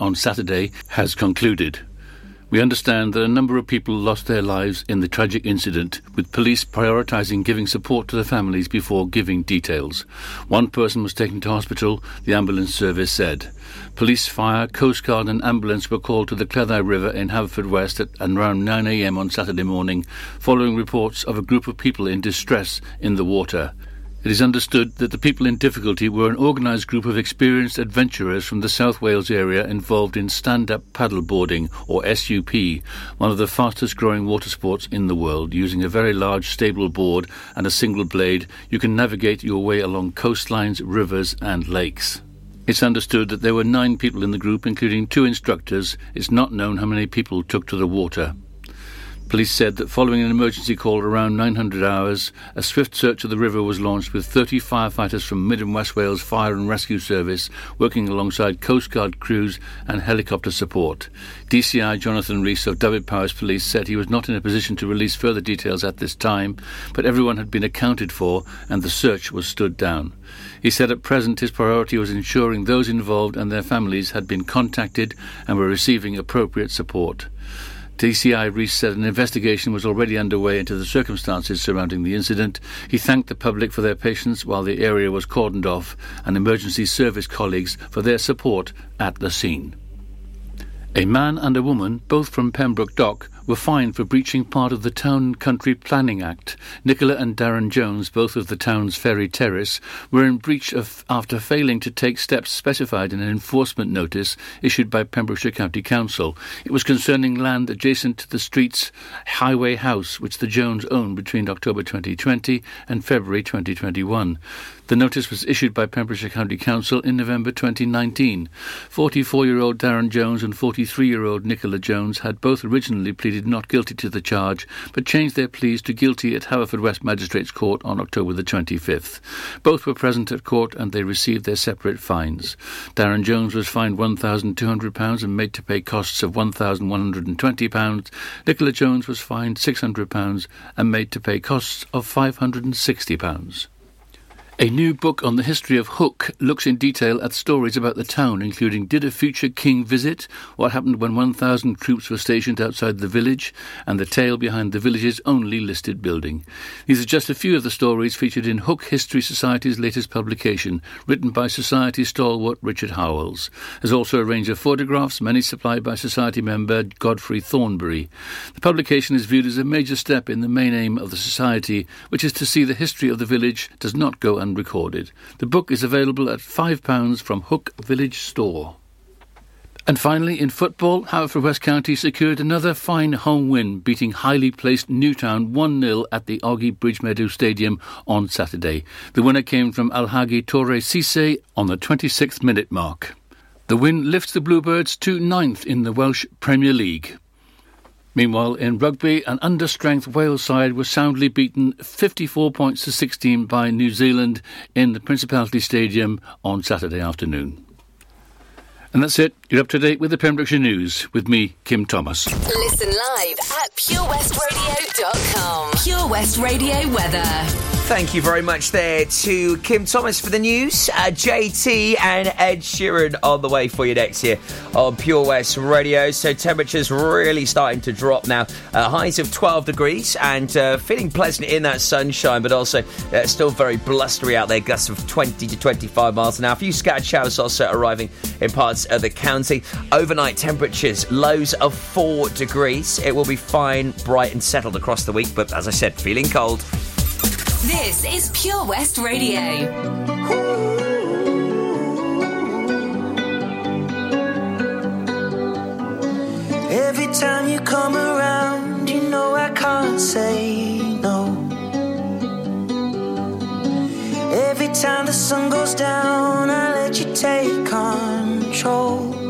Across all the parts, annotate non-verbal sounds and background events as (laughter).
on Saturday has concluded. We understand that a number of people lost their lives in the tragic incident, with police prioritising giving support to the families before giving details. One person was taken to hospital, the ambulance service said. Police, fire, Coast Guard, and ambulance were called to the Cleddau River in Haverfordwest at around 9 a.m. on Saturday morning, following reports of a group of people in distress in the water. It is understood that the people in difficulty were an organised group of experienced adventurers from the South Wales area involved in stand-up paddleboarding, or SUP, one of the fastest growing water sports in the world. Using a very large stable board and a single blade, you can navigate your way along coastlines, rivers and lakes. It's understood that there were nine people in the group, including two instructors. It's not known how many people took to the water. Police said that following an emergency call around 900 hours, a swift search of the river was launched with 30 firefighters from Mid and West Wales Fire and Rescue Service working alongside Coast Guard crews and helicopter support. DCI Jonathan Rees of Dyfed-Powys Police said he was not in a position to release further details at this time, but everyone had been accounted for and the search was stood down. He said at present his priority was ensuring those involved and their families had been contacted and were receiving appropriate support. DCI Rees said an investigation was already underway into the circumstances surrounding the incident. He thanked the public for their patience while the area was cordoned off and emergency service colleagues for their support at the scene. A man and a woman, both from Pembroke Dock, were fined for breaching part of the Town Country Planning Act. Nicola and Darren Jones, both of the town's Ferry Terrace, were in breach of after failing to take steps specified in an enforcement notice issued by Pembrokeshire County Council. It was concerning land adjacent to the street's highway house, which the Jones owned between October 2020 and February 2021. The notice was issued by Pembrokeshire County Council in November 2019. 44-year-old Darren Jones and 43-year-old Nicola Jones had both originally pleaded pleaded not guilty to the charge, but changed their pleas to guilty at Haverfordwest Magistrates Court on October the 25th. Both were present at court and they received their separate fines. Darren Jones was fined £1,200 and made to pay costs of £1,120. Nicola Jones was fined £600 and made to pay costs of £560. A new book on the history of Hook looks in detail at stories about the town, including Did a Future King Visit? What happened when 1,000 troops were stationed outside the village? And the tale behind the village's only listed building. These are just a few of the stories featured in Hook History Society's latest publication, written by Society stalwart Richard Howells. There's also a range of photographs, many supplied by Society member Godfrey Thornbury. The publication is viewed as a major step in the main aim of the Society, which is to see the history of the village does not go unnoticed recorded. The book is available at £5 from Hook Village Store. And finally, in football, Haverfordwest County secured another fine home win, beating highly placed Newtown 1-0 at the Ogi Bridgemeadow Stadium on Saturday. The winner came from Alhagi Touray Sisay on the 26th minute mark. The win lifts the Bluebirds to ninth in the Welsh Premier League. Meanwhile, in rugby, an understrength Wales side was soundly beaten 54 points to 16 by New Zealand in the Principality Stadium on Saturday afternoon. And that's it. You're up to date with the Pembrokeshire News with me, Kim Thomas. Listen live at purewestradio.com. Pure West Radio weather. Thank you very much there to Kim Thomas for the news. Uh, JT and Ed Sheeran on the way for you next year on Pure West Radio. So temperatures really starting to drop now. Uh, highs of 12 degrees and uh, feeling pleasant in that sunshine, but also uh, still very blustery out there. Gusts of 20 to 25 miles an hour. A few scattered showers also arriving in parts of the county. Overnight temperatures lows of 4 degrees. It will be fine, bright and settled across the week, but as I said, feeling cold. This is Pure West Radio. Every time you come around, you know I can't say no. Every time the sun goes down, I let you take control.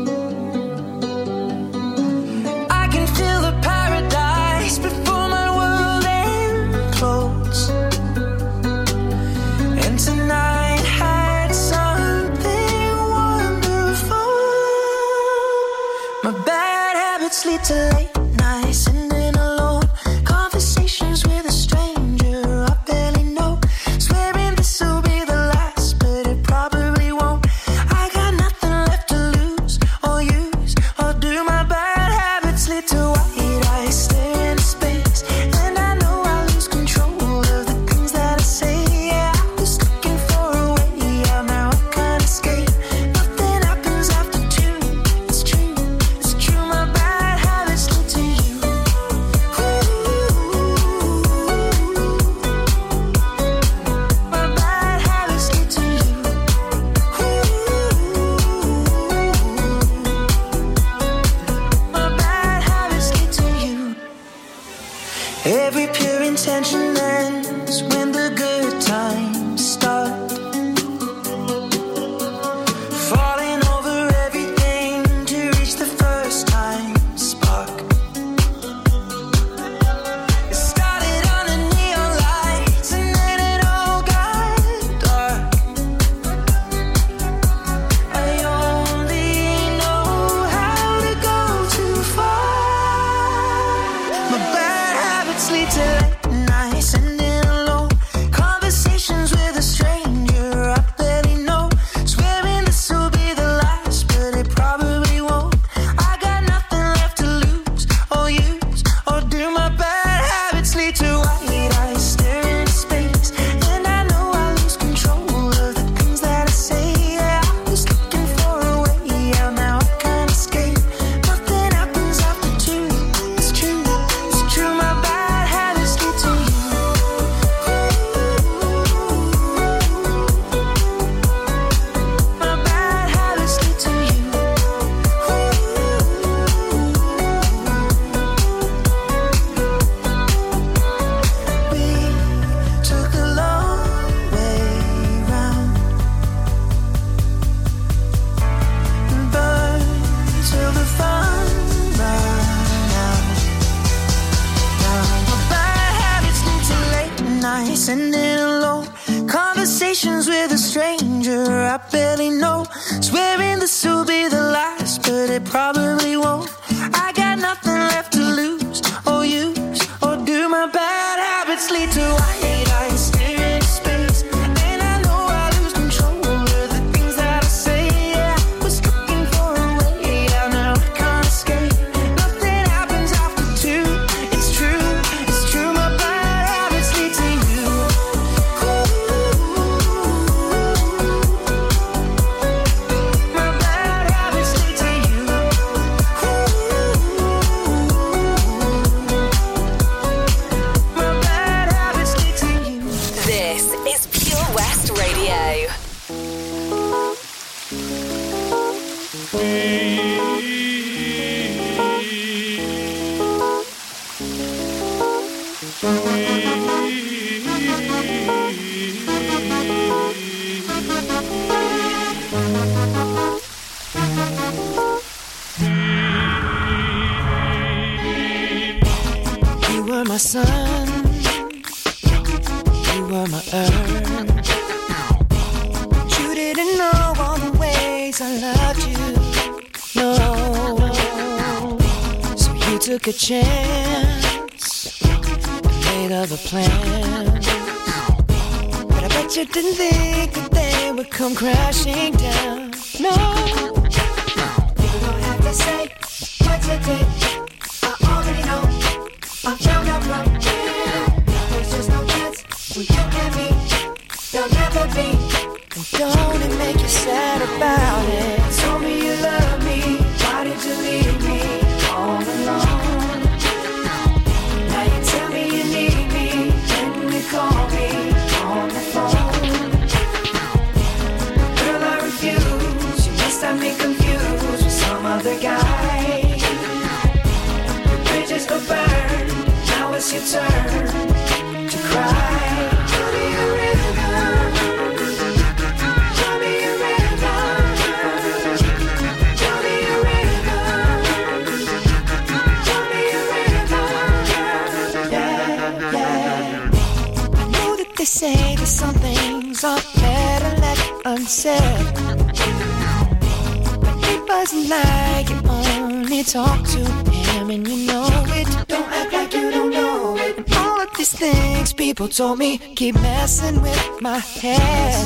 Talk to him and you know it. Don't act like you don't know it. And all of these things people told me keep messing with my head.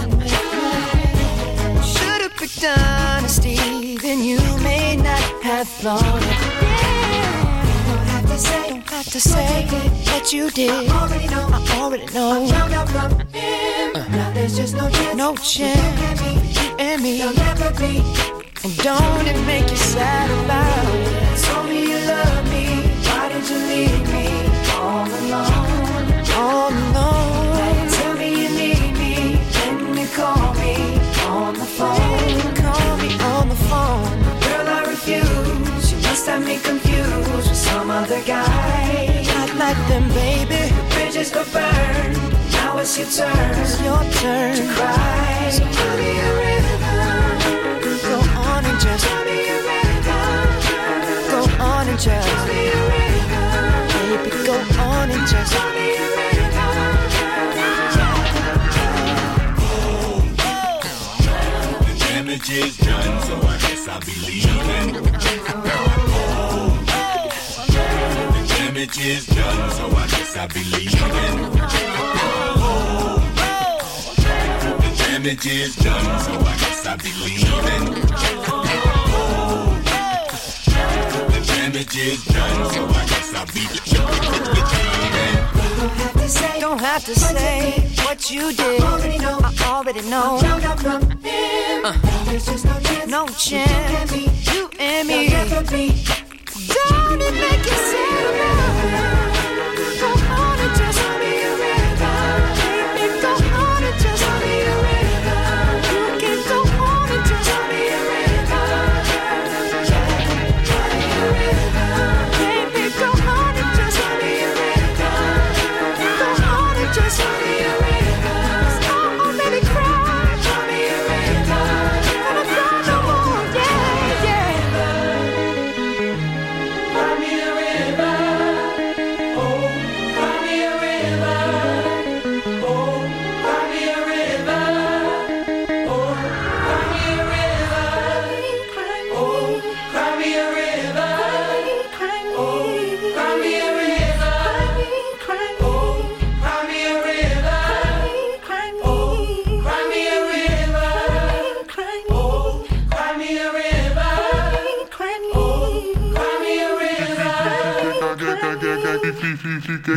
Should've picked honesty, then you may not have thought it. Don't have to say, say that you did. I already know. I already know. I found out from him. Now there's just no chance. No chance. You and me. There'll never be. And don't it make you sad about it? Told me you love me. Why did you leave me all alone? All alone. Tell me you need me. Then you call me on the phone. Call me on the phone. Girl, I refuse. You must have me confused with some other guy. Not like them, baby. The bridges go burn. Now it's your turn. It's your turn to cry. So tell me a rhythm. Go on and just tell me a. Go on and just tell me a. Baby, go on and just tell me a damage is done, so I guess I'll be leaving. The damage is done, so I guess I'll be leaving. The damage is done, so I guess I'll be leaving. The damage is done, so I guess I'll be leaving. Don't have to say what you did. I already know. I already know. Uh, no chance. You and me. Don't it make you sad?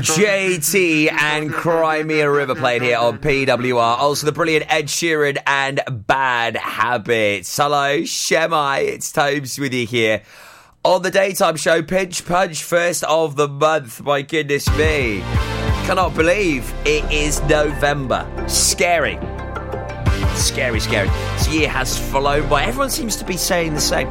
JT and Cry Me a River played here on PWR. Also, the brilliant Ed Sheeran and Bad Habits. Hello, Shwmae. It's Tobes with you here on the daytime show. Pinch Punch, first of the month. My goodness me. Cannot believe it is November. Scary. Scary, scary. This year has flown by. Everyone seems to be saying the same.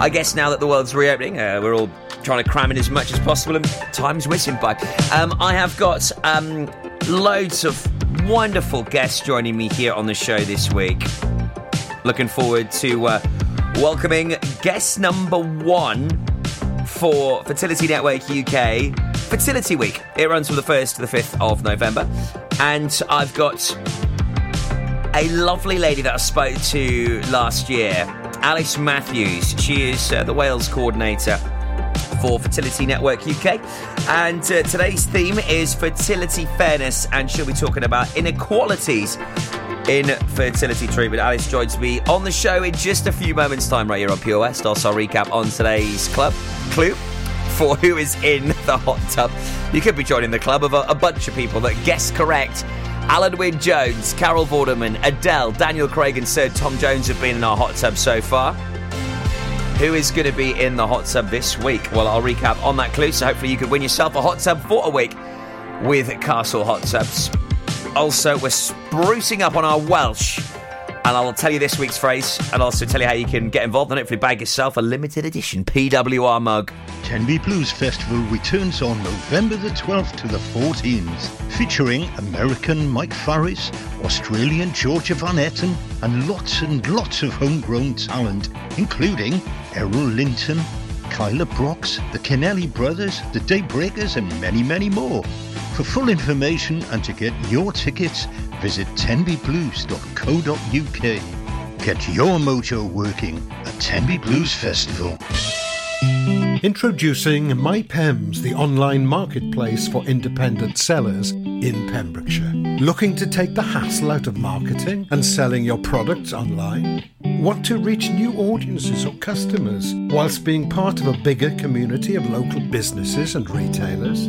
I guess now that the world's reopening, uh, we're all trying to cram in as much as possible, and time's whizzing by. Um, I have got um, loads of wonderful guests joining me here on the show this week. Looking forward to uh, welcoming guest number one for Fertility Network UK Fertility Week. It runs from the 1st to the 5th of November. And I've got a lovely lady that I spoke to last year, Alice Matthews. She is uh, the Wales coordinator for Fertility Network UK. And uh, today's theme is fertility fairness, and she'll be talking about inequalities in fertility treatment. Alice joins me on the show in just a few moments' time, right here on Pure West. Also, I'll recap on today's club clue for who is in the hot tub. You could be joining the club of a, a bunch of people that guess correct. Alun Wyn Jones, Carol Vorderman, Adele, Daniel Craig, and Sir Tom Jones have been in our hot tub so far. Who is going to be in the hot tub this week? Well, I'll recap on that clue, so hopefully you could win yourself a hot tub for a week with Castle Hot Tubs. Also, we're sprucing up on our Welsh, and I'll tell you this week's phrase, and also tell you how you can get involved and hopefully bag yourself a limited edition PWR mug. Tenby Blues Festival returns on November the 12th to the 14th, featuring American Mike Farris, Australian Georgia Van Etten, and lots and lots of homegrown talent, including Errol Linton, Kyla Brox, the Kennelly Brothers, the Daybreakers, and many, many more. For full information and to get your tickets, visit tenbyblues.co.uk. Get your mojo working at Tenby Blues Festival. Introducing MyPems, the online marketplace for independent sellers in Pembrokeshire. Looking to take the hassle out of marketing and selling your products online? Want to reach new audiences or customers whilst being part of a bigger community of local businesses and retailers?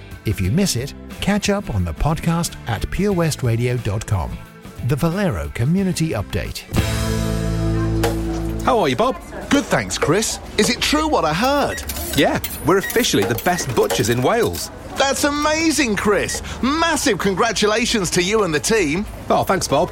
If you miss it, catch up on the podcast at purewestradio.com. The Valero Community Update. How are you, Bob? Good, thanks, Chris. Is it true what I heard? Yeah, we're officially the best butchers in Wales. That's amazing, Chris. Massive congratulations to you and the team. Oh, thanks, Bob.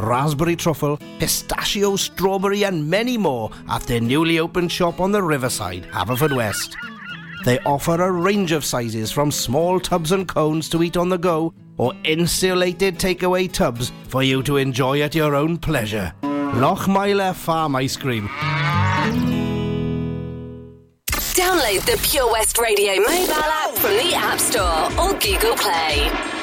raspberry truffle, pistachio, strawberry, and many more at their newly opened shop on the riverside, Haverfordwest. They offer a range of sizes from small tubs and cones to eat on the go or insulated takeaway tubs for you to enjoy at your own pleasure. Lochmeyler Farm Ice Cream. Download the Pure West Radio mobile app from the App Store or Google Play.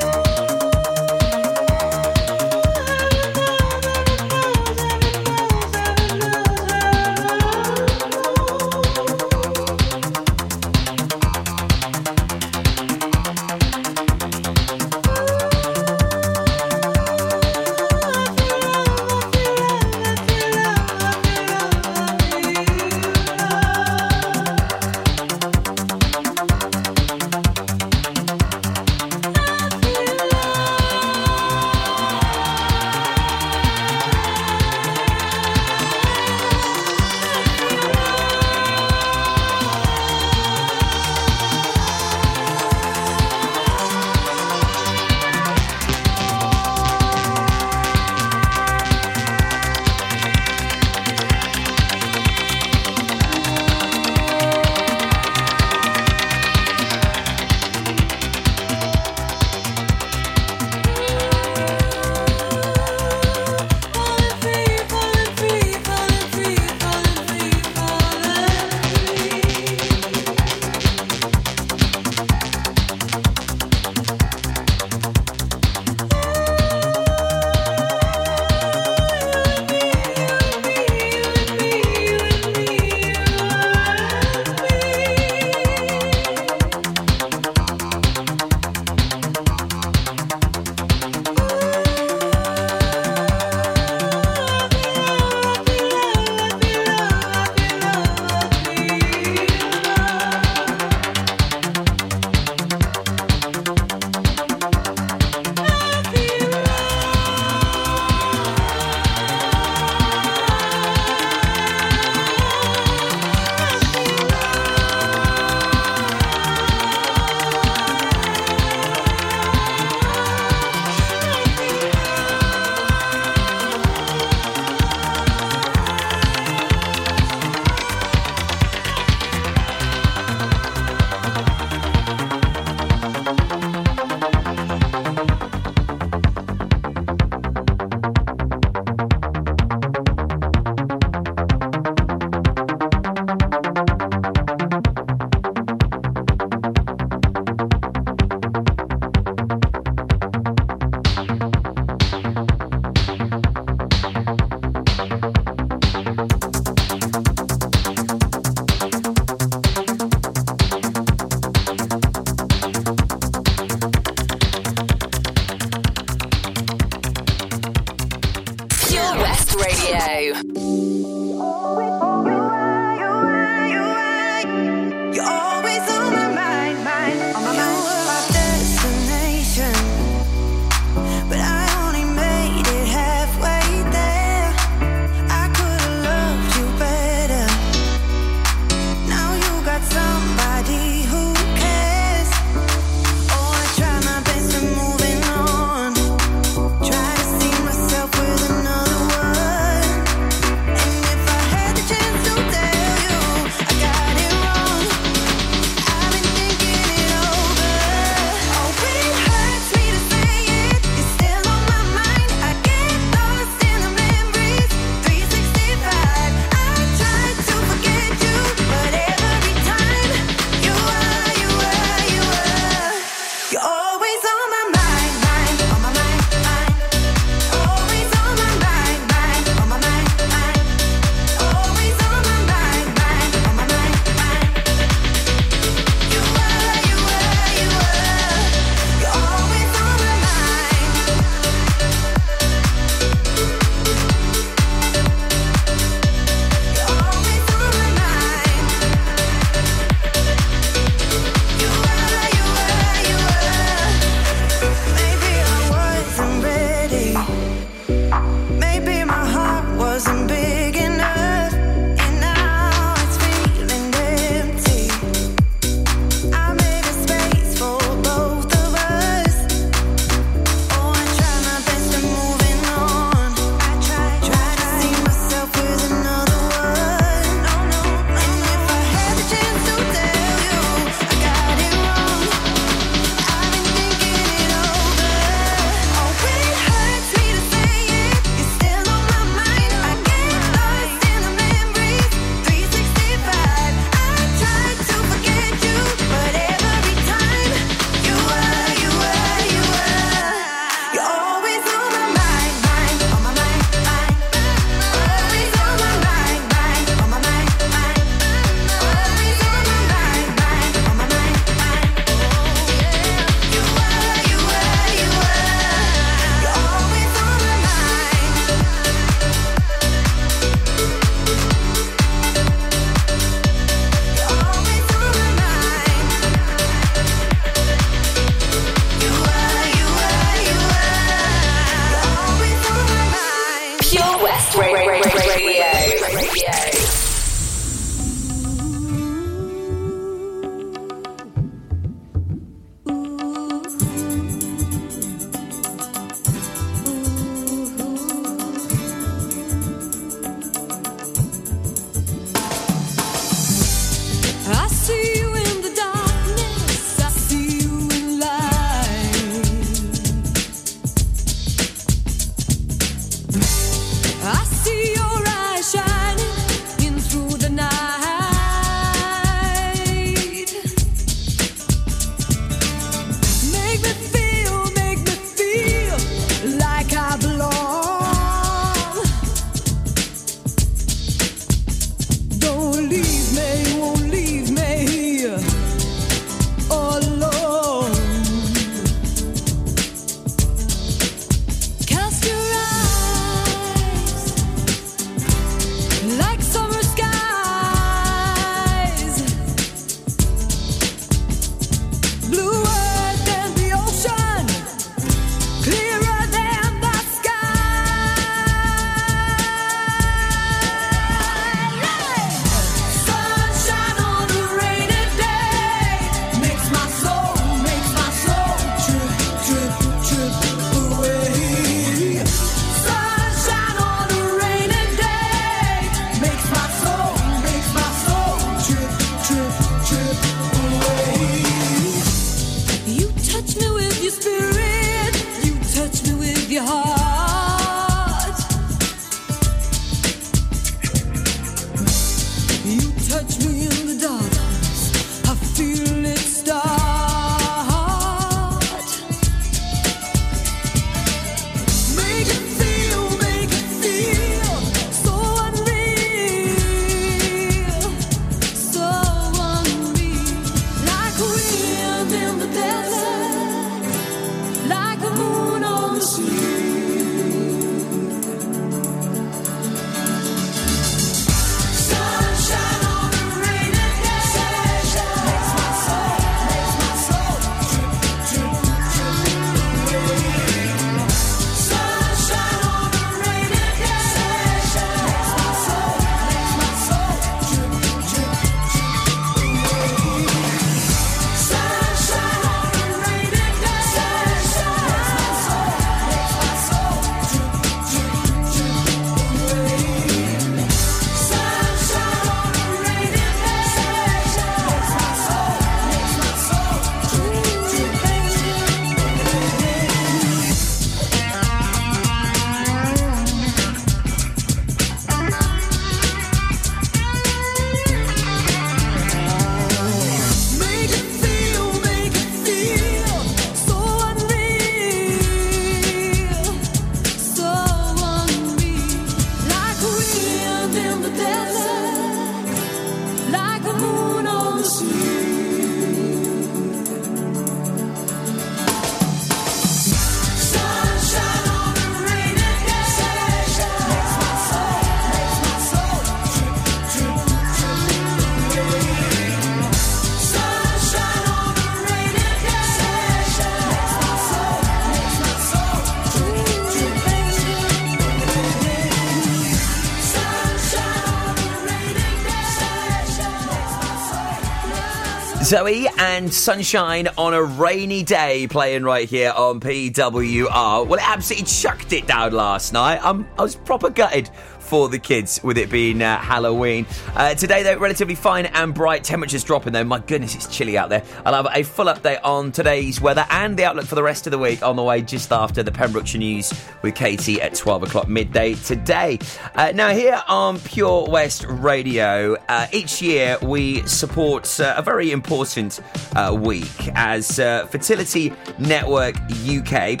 Zoe and Sunshine on a rainy day playing right here on PWR. Well, it absolutely chucked it down last night. I'm, I was proper gutted for the kids with it being uh, Halloween. Uh, today, though, relatively fine and bright. Temperatures dropping, though. My goodness, it's chilly out there. I'll have a full update on today's weather and the outlook for the rest of the week on the way just after the Pembrokeshire News with Katie at 12 o'clock midday today. Uh, now, here on Pure West Radio, uh, each year we support uh, a very important uh, week as Fertility Network UK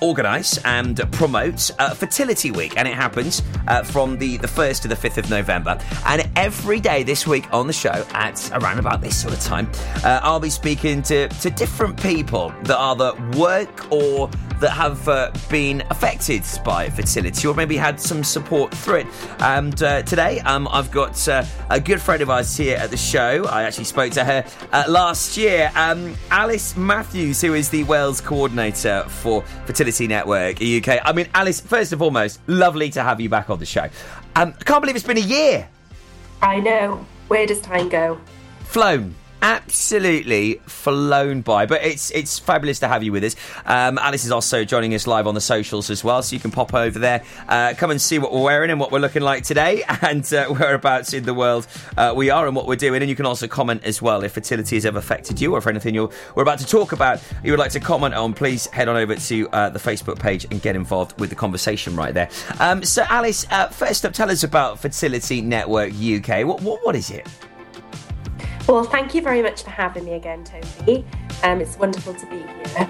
organise and promotes Fertility Week, and it happens. Uh, from the, the 1st to the 5th of November. And every day this week on the show at around about this sort of time, uh, I'll be speaking to, to different people that either work or that have uh, been affected by fertility or maybe had some support through it. And uh, today um, I've got uh, a good friend of ours here at the show. I actually spoke to her uh, last year, um, Alice Matthews, who is the Wales coordinator for Fertility Network UK. I mean, Alice, first and foremost, lovely to have you back on the show. Um, I can't believe it's been a year. I know. Where does time go? flown absolutely flown by but it's it's fabulous to have you with us. Um, alice is also joining us live on the socials as well so you can pop over there uh, come and see what we're wearing and what we're looking like today (laughs) and uh, whereabouts in the world uh, we are and what we're doing. And you can also comment as well if fertility has ever affected you or if anything you're we're about to talk about you would like to comment on please head on over to uh, the facebook page and get involved with the conversation right there. Um, so alice uh, first up tell us about fertility network uk what, what, what is it Well, thank you very much for having me again, Toby. Um, it's wonderful to be here.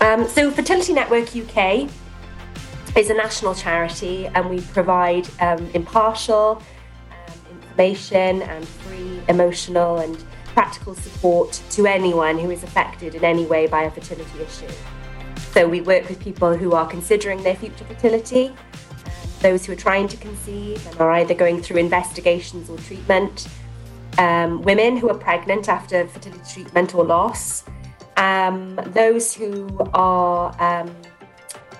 Um, so, Fertility Network UK is a national charity, and we provide um, impartial um, information and free emotional and practical support to anyone who is affected in any way by a fertility issue. So, we work with people who are considering their future fertility, those who are trying to conceive and are either going through investigations or treatment um, women who are pregnant after fertility treatment or loss, um, those who are um,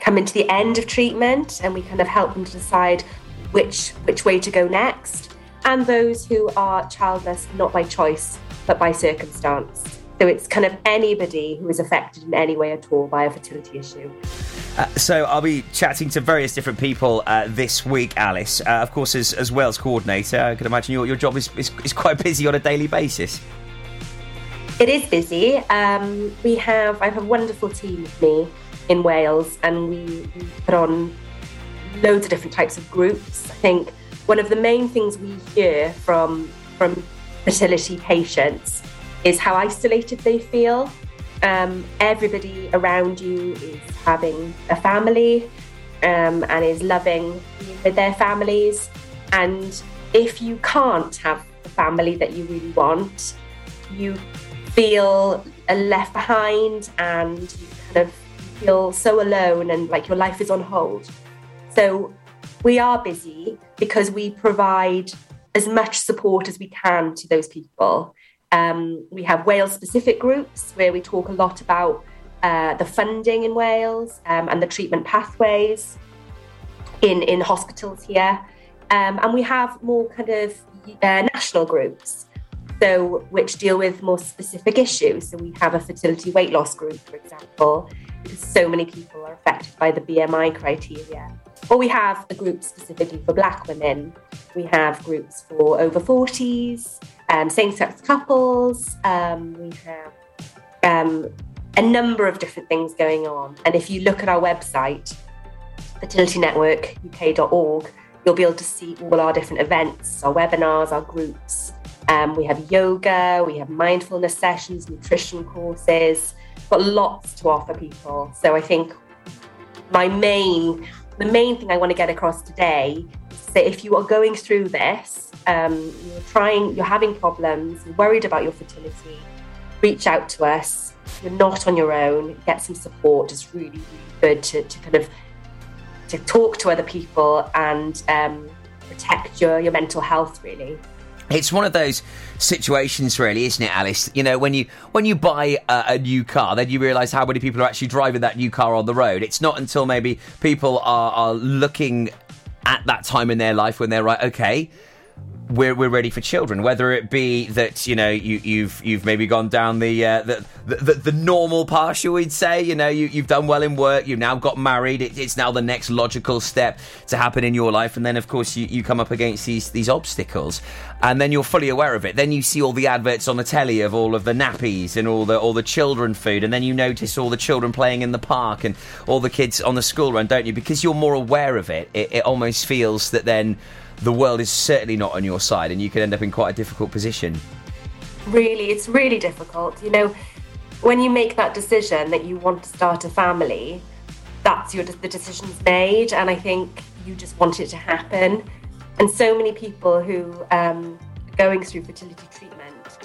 coming to the end of treatment, and we kind of help them to decide which which way to go next, and those who are childless not by choice but by circumstance. So it's kind of anybody who is affected in any way at all by a fertility issue. Uh, so I'll be chatting to various different people uh, this week, Alice. Uh, of course, as, as Wales coordinator, I can imagine your, your job is, is, is quite busy on a daily basis. It is busy. Um, we have I have a wonderful team with me in Wales, and we, we put on loads of different types of groups. I think one of the main things we hear from from fertility patients is how isolated they feel. Um, everybody around you is having a family um, and is loving with their families. And if you can't have the family that you really want, you feel left behind and you kind of feel so alone and like your life is on hold. So we are busy because we provide as much support as we can to those people. Um, we have Wales specific groups where we talk a lot about uh, the funding in Wales um, and the treatment pathways in, in hospitals here. Um, and we have more kind of uh, national groups, so which deal with more specific issues. So we have a fertility weight loss group, for example, because so many people are affected by the BMI criteria. Or we have a group specifically for Black women. We have groups for over 40s, um, same sex couples. Um, we have um, a number of different things going on. And if you look at our website, fertilitynetworkuk.org, you'll be able to see all our different events, our webinars, our groups. Um, we have yoga, we have mindfulness sessions, nutrition courses, got lots to offer people. So I think my main, the main thing I want to get across today that if you are going through this, um, you're trying, you're having problems, you're worried about your fertility, reach out to us. You're not on your own. Get some support. It's really, really good to, to kind of to talk to other people and um, protect your, your mental health. Really. It's one of those situations, really, isn't it, Alice? You know, when you when you buy a, a new car, then you realise how many people are actually driving that new car on the road. It's not until maybe people are, are looking at that time in their life when they're right, okay, we're, we're ready for children. Whether it be that you know you, you've you've maybe gone down the, uh, the, the the normal path, shall we say? You know you you've done well in work. You've now got married. It, it's now the next logical step to happen in your life. And then of course you, you come up against these these obstacles, and then you're fully aware of it. Then you see all the adverts on the telly of all of the nappies and all the all the children food, and then you notice all the children playing in the park and all the kids on the school run, don't you? Because you're more aware of it. It, it almost feels that then the world is certainly not on your side and you could end up in quite a difficult position. Really, it's really difficult. You know, when you make that decision that you want to start a family, that's your the decision's made, and I think you just want it to happen. And so many people who um, are going through fertility treatment,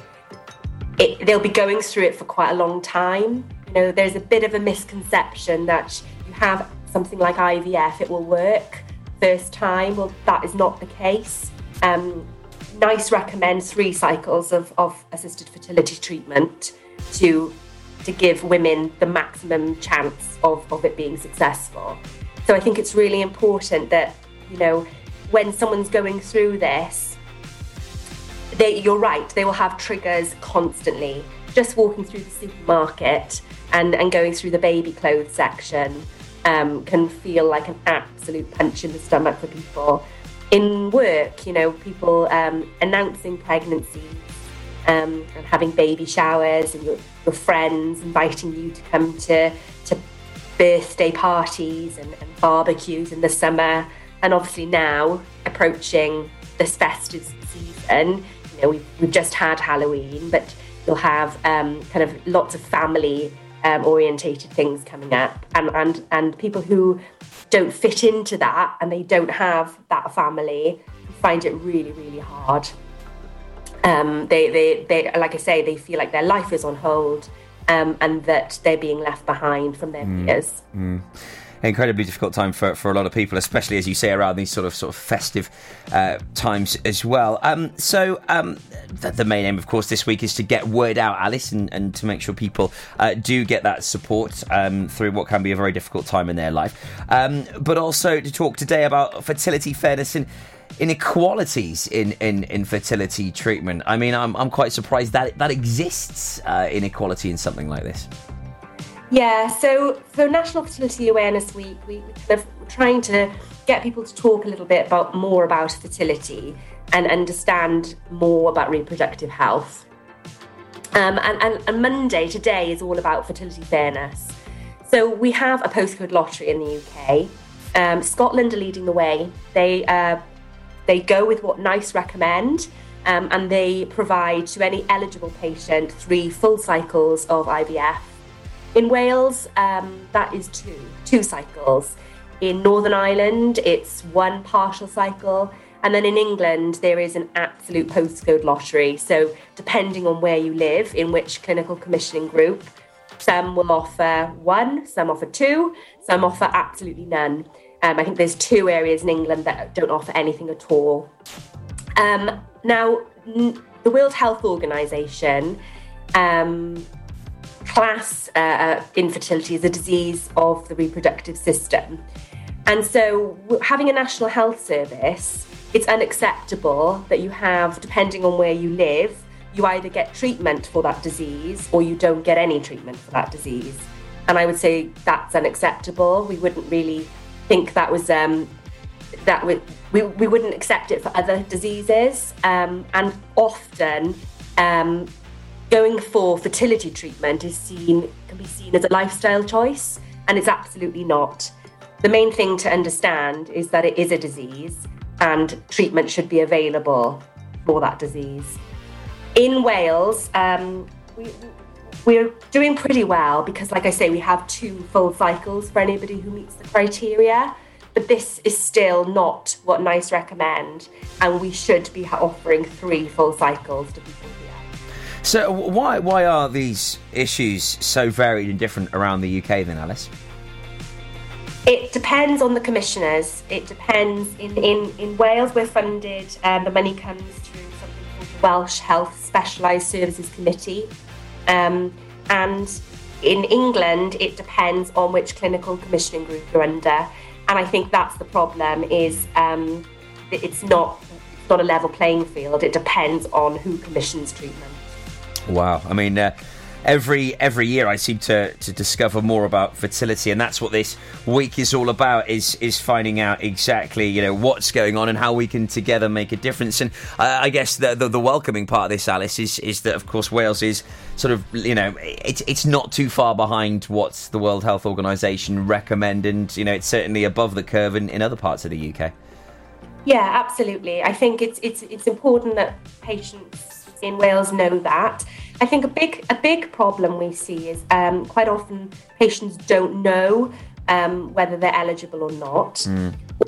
it, they'll be going through it for quite a long time. You know, there's a bit of a misconception that you have something like IVF, it will work first time. Well, that is not the case. Um, NICE recommends three cycles of, of assisted fertility treatment to to give women the maximum chance of, of it being successful. So I think it's really important that, you know, when someone's going through this, they, you're right, they will have triggers constantly. Just walking through the supermarket and, and going through the baby clothes section um, can feel like an absolute punch in the stomach for people. In work, you know, people um, announcing pregnancies um, and having baby showers and your, your friends inviting you to come to, to birthday parties and, and barbecues in the summer. And obviously now approaching this festive season, you know, we've, we've just had Halloween, but you'll have um, kind of lots of family um, orientated things coming up and, and, and people who don't fit into that and they don't have that family find it really, really hard um, they, they, they, like I say, they feel like their life is on hold um, and that they're being left behind from their peers. Mm. Incredibly difficult time for, for a lot of people, especially as you say around these sort of sort of festive uh, times as well. Um, so um, the, the main aim, of course, this week is to get word out, Alice, and, and to make sure people uh, do get that support um, through what can be a very difficult time in their life. Um, but also to talk today about fertility fairness and inequalities in, in, in fertility treatment. I mean, I'm, I'm quite surprised that that exists uh, inequality in something like this. Yeah, so for National Fertility Awareness Week, we, we're trying to get people to talk a little bit about more about fertility and understand more about reproductive health. Um, and, and, and Monday today is all about fertility fairness. So we have a postcode lottery in the UK. Um, Scotland are leading the way. They uh, they go with what NICE recommend, um, and they provide to any eligible patient three full cycles of IVF. In Wales, um, that is two, two cycles. In Northern Ireland, it's one partial cycle. And then in England, there is an absolute postcode lottery. So, depending on where you live, in which clinical commissioning group, some will offer one, some offer two, some offer absolutely none. Um, I think there's two areas in England that don't offer anything at all. Um, now, n- the World Health Organization um, class uh, infertility is a disease of the reproductive system. And so, having a national health service, it's unacceptable that you have, depending on where you live, you either get treatment for that disease or you don't get any treatment for that disease. And I would say that's unacceptable. We wouldn't really think that was um, that we, we, we wouldn't accept it for other diseases. Um, and often, um, going for fertility treatment is seen can be seen as a lifestyle choice, and it's absolutely not. The main thing to understand is that it is a disease, and treatment should be available for that disease. In Wales, um, we, we're doing pretty well because, like I say, we have two full cycles for anybody who meets the criteria. But this is still not what NICE recommend, and we should be offering three full cycles to people. So, why why are these issues so varied and different around the UK then, Alice? It depends on the commissioners. It depends. In, in, in Wales, we're funded, and the money comes through something called the Welsh Health Specialised Services Committee. Um, and in England, it depends on which clinical commissioning group you're under. And I think that's the problem. Is um, it's not it's not a level playing field. It depends on who commissions treatment. Wow, I mean, uh, every every year I seem to, to discover more about fertility, and that's what this week is all about. Is is finding out exactly you know what's going on and how we can together make a difference. And I guess the, the the welcoming part of this, Alice, is is that of course Wales is sort of you know it's it's not too far behind what the World Health Organization recommend, and you know it's certainly above the curve in, in other parts of the UK. Yeah, absolutely. I think it's it's it's important that patients in Wales know that. I think a big a big problem we see is um, quite often patients don't know um, whether they're eligible or not,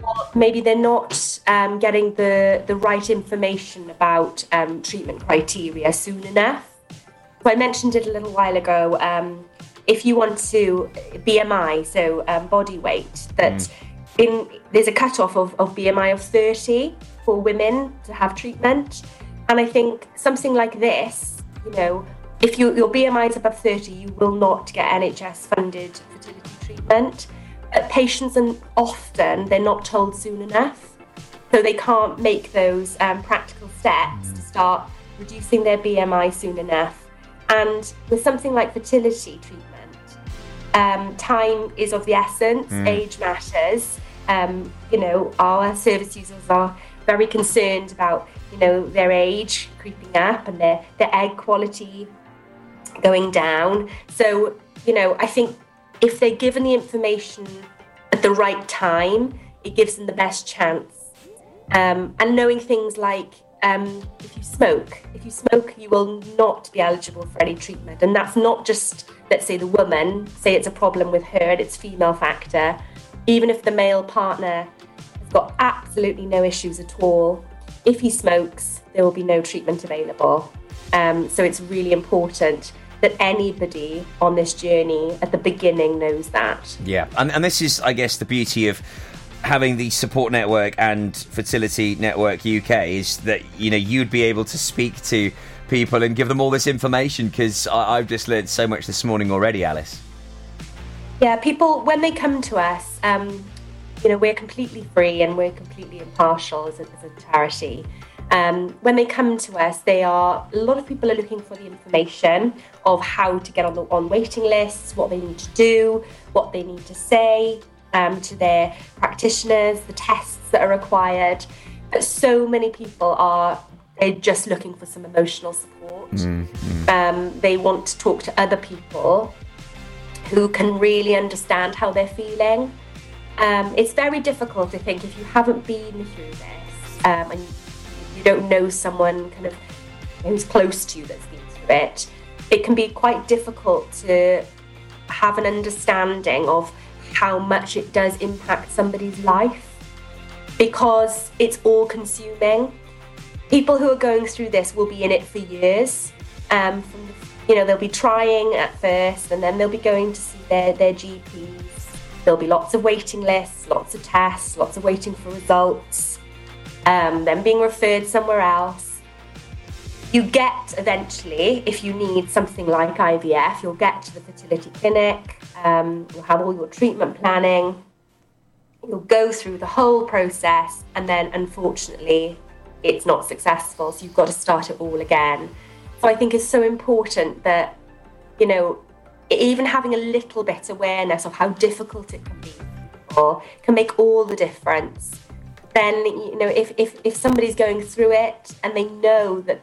or maybe they're not um, getting the the right information about um, treatment criteria soon enough. So I mentioned it a little while ago. Um, if you want to BMI, so um, body weight, that in there's a cutoff of, of BMI of 30 for women to have treatment, and I think something like this, you know, if you, your BMI is above 30, you will not get NHS funded fertility treatment. Uh, patients and often they're not told soon enough, so they can't make those um, practical steps to start reducing their BMI soon enough. And with something like fertility treatment, um, time is of the essence, Mm. age matters. Um, you know, our service users are very concerned about, you know, their age creeping up and their, their egg quality going down. So, you know, I think if they're given the information at the right time, it gives them the best chance. Um, and knowing things like um, if you smoke, if you smoke, you will not be eligible for any treatment. And that's not just, let's say, the woman, say it's a problem with her and it's female factor. Even if the male partner has got absolutely no issues at all, if he smokes, there will be no treatment available. Um, so it's really important that anybody on this journey at the beginning knows that. Yeah, and, and this is, I guess, the beauty of having the support network and fertility network UK is that you know you'd be able to speak to people and give them all this information because I've just learned so much this morning already, Alice. Yeah, people when they come to us, um, you know, we're completely free and we're completely impartial as a, as a charity. Um, when they come to us, they are a lot of people are looking for the information of how to get on the on waiting lists, what they need to do, what they need to say um, to their practitioners, the tests that are required. But so many people are they're just looking for some emotional support. Um, they want to talk to other people who can really understand how they're feeling. Um, it's very difficult, I think, if you haven't been through this um, and you don't know someone kind of who's close to you that's been through it. It can be quite difficult to have an understanding of how much it does impact somebody's life because it's all consuming. People who are going through this will be in it for years. Um, the, you know, they'll be trying at first, and then they'll be going to see their their GPs. There'll be lots of waiting lists, lots of tests, lots of waiting for results, um, then being referred somewhere else. You get eventually, if you need something like IVF, you'll get to the fertility clinic. Um, you'll have all your treatment planning. You'll go through the whole process, and then unfortunately, it's not successful. So you've got to start it all again. So I think it's so important that, you know, even having a little bit awareness of how difficult it can be people can make all the difference. Then, you know, if, if, if somebody's going through it and they know that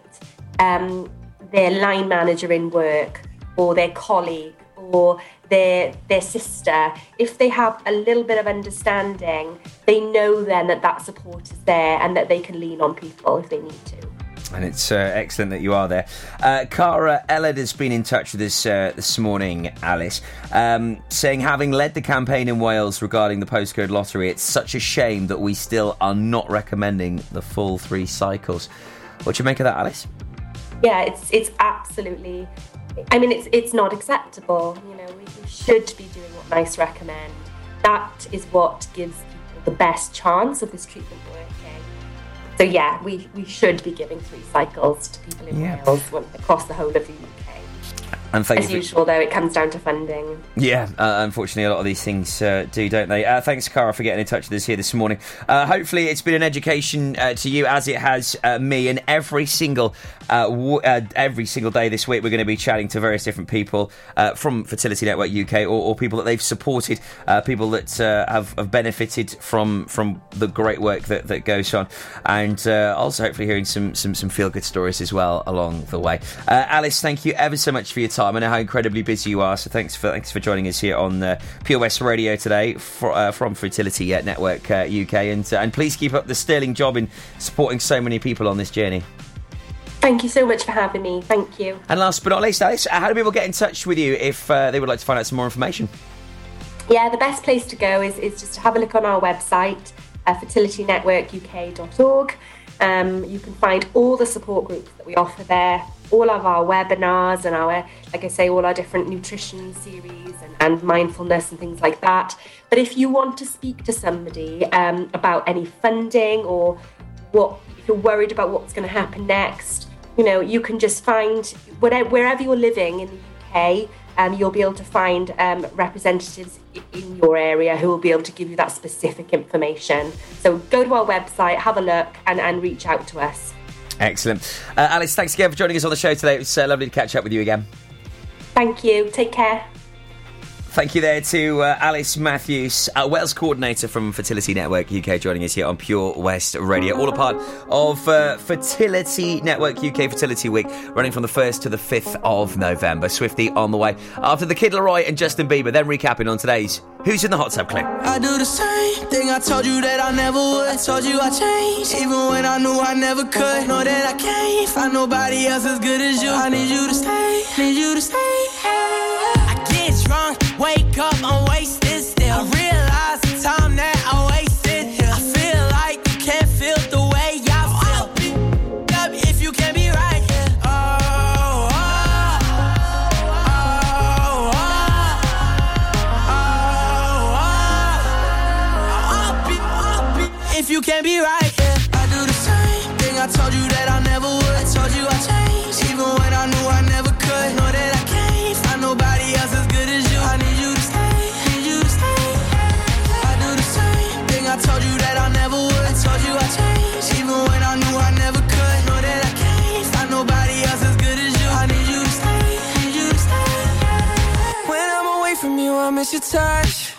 um, their line manager in work or their colleague or their their sister, if they have a little bit of understanding, they know then that that support is there and that they can lean on people if they need to. And it's uh, excellent that you are there. Uh, Cara Ellard has been in touch with us uh, this morning, Alice, um, saying, having led the campaign in Wales regarding the postcode lottery, it's such a shame that we still are not recommending the full three cycles. What do you make of that, Alice? yeah, it's it's absolutely. I mean, it's it's not acceptable. You know, we, should be doing what NICE recommend. That is what gives people the best chance of this treatment working. So yeah, we, we should be giving three cycles to people in Yeah. Wales across the whole of the UK. And thank As you. For- usual, though, it comes down to funding. Yeah, uh, unfortunately, a lot of these things uh, do, don't they? Uh, thanks, Cara, for getting in touch with us here this morning. Uh, hopefully, it's been an education uh, to you, as it has uh, me. And every single uh, w- uh, every single day this week, we're going to be chatting to various different people uh, from Fertility Network UK, or, or people that they've supported, uh, people that uh, have, have benefited from from the great work that, that goes on, and uh, also hopefully hearing some some, some feel good stories as well along the way. Uh, Alice, thank you ever so much for your time. I know how incredibly busy you are, so thanks for thanks for joining us here on uh, Pure West Radio today for, uh, from Fertility uh, Network uh, UK, and uh, and please keep up the sterling job in supporting so many people on this journey. Thank you so much for having me. Thank you. And last but not least, Alice, uh, how do people get in touch with you if uh, they would like to find out some more information? Yeah, the best place to go is, is just to have a look on our website, uh, fertilitynetworkuk.org. Um, you can find all the support groups that we offer there, all of our webinars and our, like I say, all our different nutrition series and, and mindfulness and things like that. But if you want to speak to somebody um, about any funding or what, if you're worried about what's going to happen next, you know, you can just find whatever, wherever you're living in the UK, um, you'll be able to find um, representatives in your area who will be able to give you that specific information. So go to our website, have a look, and, and reach out to us. Excellent. Uh, Alice, thanks again for joining us on the show today. It was uh, lovely to catch up with you again. Thank you. Take care. Thank you there to uh, Alice Matthews, uh, Wales coordinator from Fertility Network UK, joining us here on Pure West Radio. All a part of uh, Fertility Network UK Fertility Week, running from the 1st to the 5th of November. Swifty on the way. After the Kid Laroi and Justin Bieber, then recapping on today's Who's in the Hot Tub clip. I do the same thing I told you that I never would. I told you I changed, even when I knew I never could. Know that I can't find nobody else as good as you. I need you to stay, need you to stay. Get drunk, wake up, I'm wasted still. I realize the time that I wasted. I feel like you can't feel the way I feel. Up if you can be right here. Oh, oh, oh, oh, oh, oh, If you can't be right. I do the same thing I told you that I never would. I told you I changed, even when I miss your touch.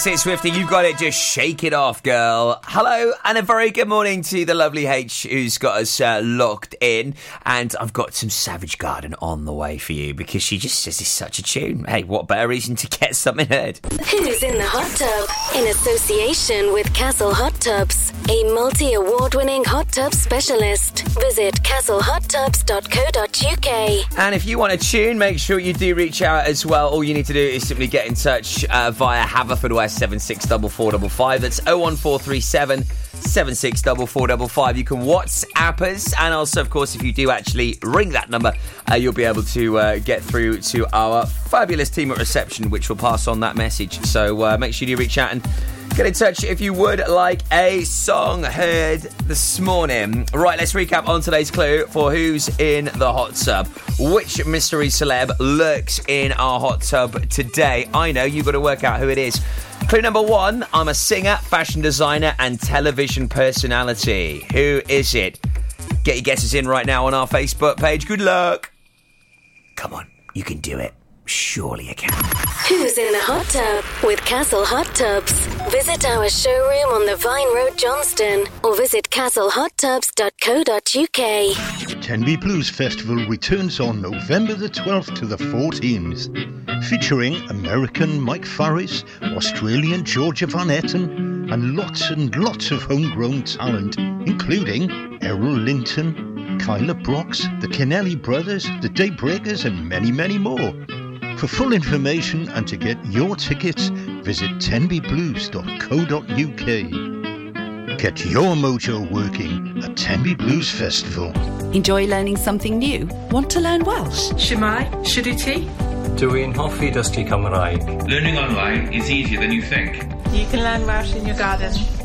That's it, Swifty. You got it. Just shake it off, girl. Hello, and a very good morning to the lovely H who's got us uh, locked in. And I've got some Savage Garden on the way for you because she just says it's such a tune. Hey, what better reason to get something heard? Who's in the hot tub? In association with Castle Hot Tubs, a multi award winning hot tub specialist. Visit castlehottubs.co.uk. And if you want a tune, make sure you do reach out as well. All you need to do is simply get in touch uh, via Haverfordwest 764455. That's 01437 764455. You can WhatsApp us. And also, of course, if you do actually ring that number, uh, you'll be able to uh, get through to our fabulous team at reception, which will pass on that message. So uh, make sure you reach out and Get in touch if you would like a song heard this morning. Right, let's recap on today's clue for who's in the hot tub. Which mystery celeb lurks in our hot tub today? I know, you've got to work out who it is. Clue number one I'm a singer, fashion designer, and television personality. Who is it? Get your guesses in right now on our Facebook page. Good luck. Come on, you can do it. Surely you can. Who's in the hot tub with Castle Hot Tubs? Visit our showroom on the Vine Road, Johnston, or visit castlehottubs.co.uk. Tenby Blues Festival returns on November the 12th to the 14th, featuring American Mike Farris, Australian Georgia Van Etten, and lots and lots of homegrown talent, including Errol Linton, Kyla Brox, the Kennelly Brothers, the Daybreakers, and many, many more. For full information and to get your tickets, visit tenbyblues.co.uk. Get your mojo working at Tenby Blues Festival. Enjoy learning something new? Want to learn Welsh? Shwmae, Shuduti. Dwi'n hoffi dysgu Cymraeg. Learning online is easier than you think. You can learn Welsh in your garden.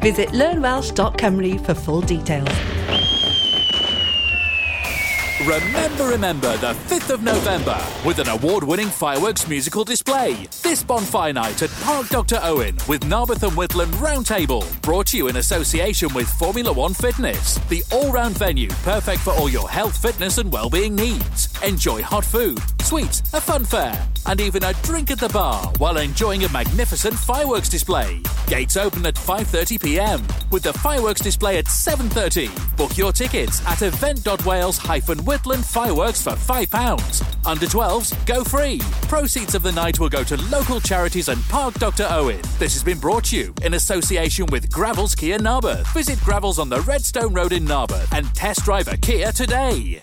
Visit learnwelsh.cymru for full details. Remember, remember the 5th of November with an award winning fireworks musical display. This bonfire night at Park Dr. Owen with Narberth and Whitland Roundtable. Brought to you in association with Formula One Fitness, the all round venue perfect for all your health, fitness, and well-being needs. Enjoy hot food, sweets, a fun fair, and even a drink at the bar while enjoying a magnificent fireworks display. Gates open at 5:30 p.m. with the fireworks display at 7:30. Book your tickets at event.wales-whitland fireworks for £5. Under 12s, go free. Proceeds of the night will go to local charities and Park Dr. Owen. This has been brought to you in association with Gravells Kia Narberth. Visit Gravells on the Redstone Road in Narberth and test drive a Kia today.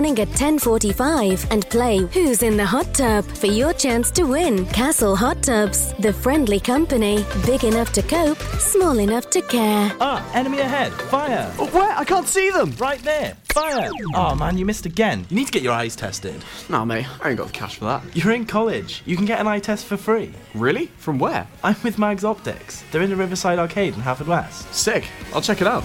morning at 10:45 and play Who's in the Hot Tub for your chance to win Castle Hot Tubs, the friendly company, big enough to cope, small enough to care. Ah, enemy ahead. Fire. where? I can't see them. Right there. Fire. Oh, man, you missed again. You need to get your eyes tested. Nah, mate, I ain't got the cash for that. You're in college. You can get an eye test for free. Really? From where? I'm with Mags Optics. They're in the Riverside Arcade in Haverfordwest. Sick. I'll check it out.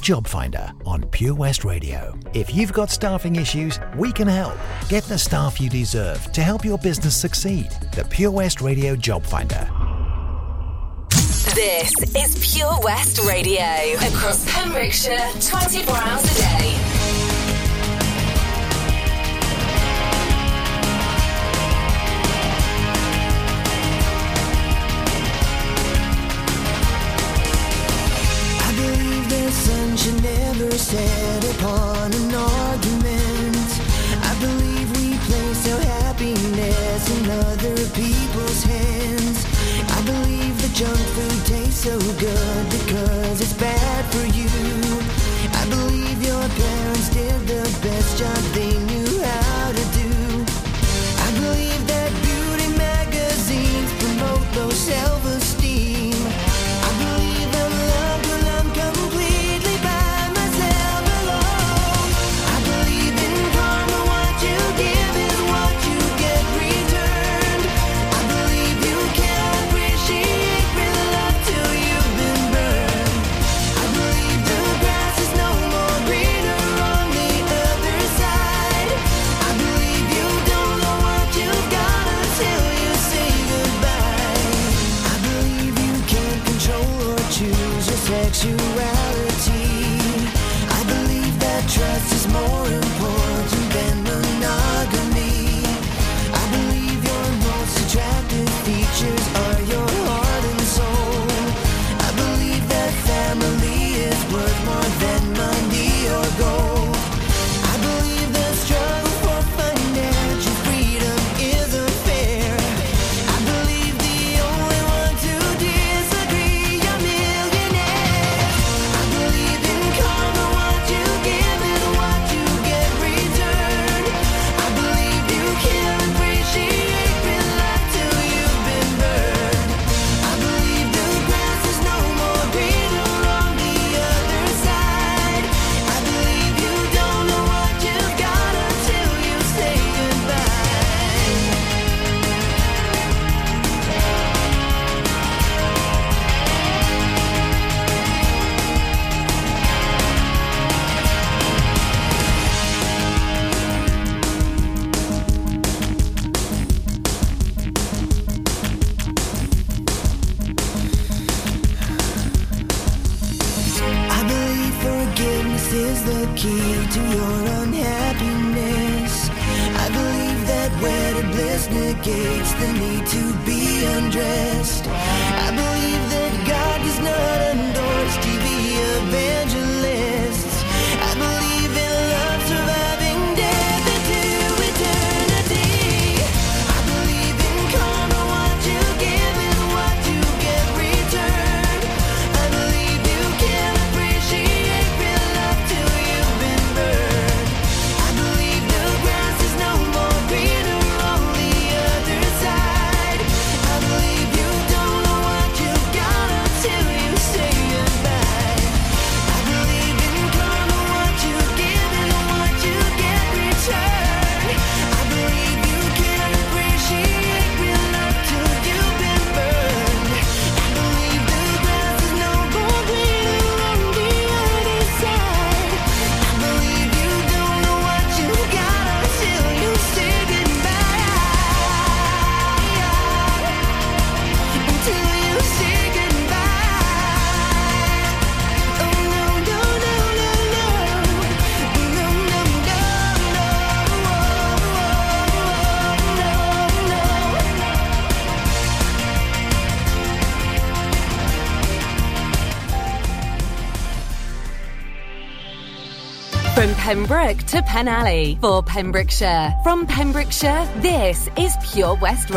Job Finder on Pure West Radio. If you've got staffing issues, we can help. Get the staff you deserve to help your business succeed. The Pure West Radio Job Finder. This is Pure West Radio across Pembrokeshire 24 hours a day. Should never set upon an argument. I believe we place our happiness in other people's hands. I believe the junk food tastes so good because Pembroke to Penally for Pembrokeshire. From Pembrokeshire, this is Pure West Radio.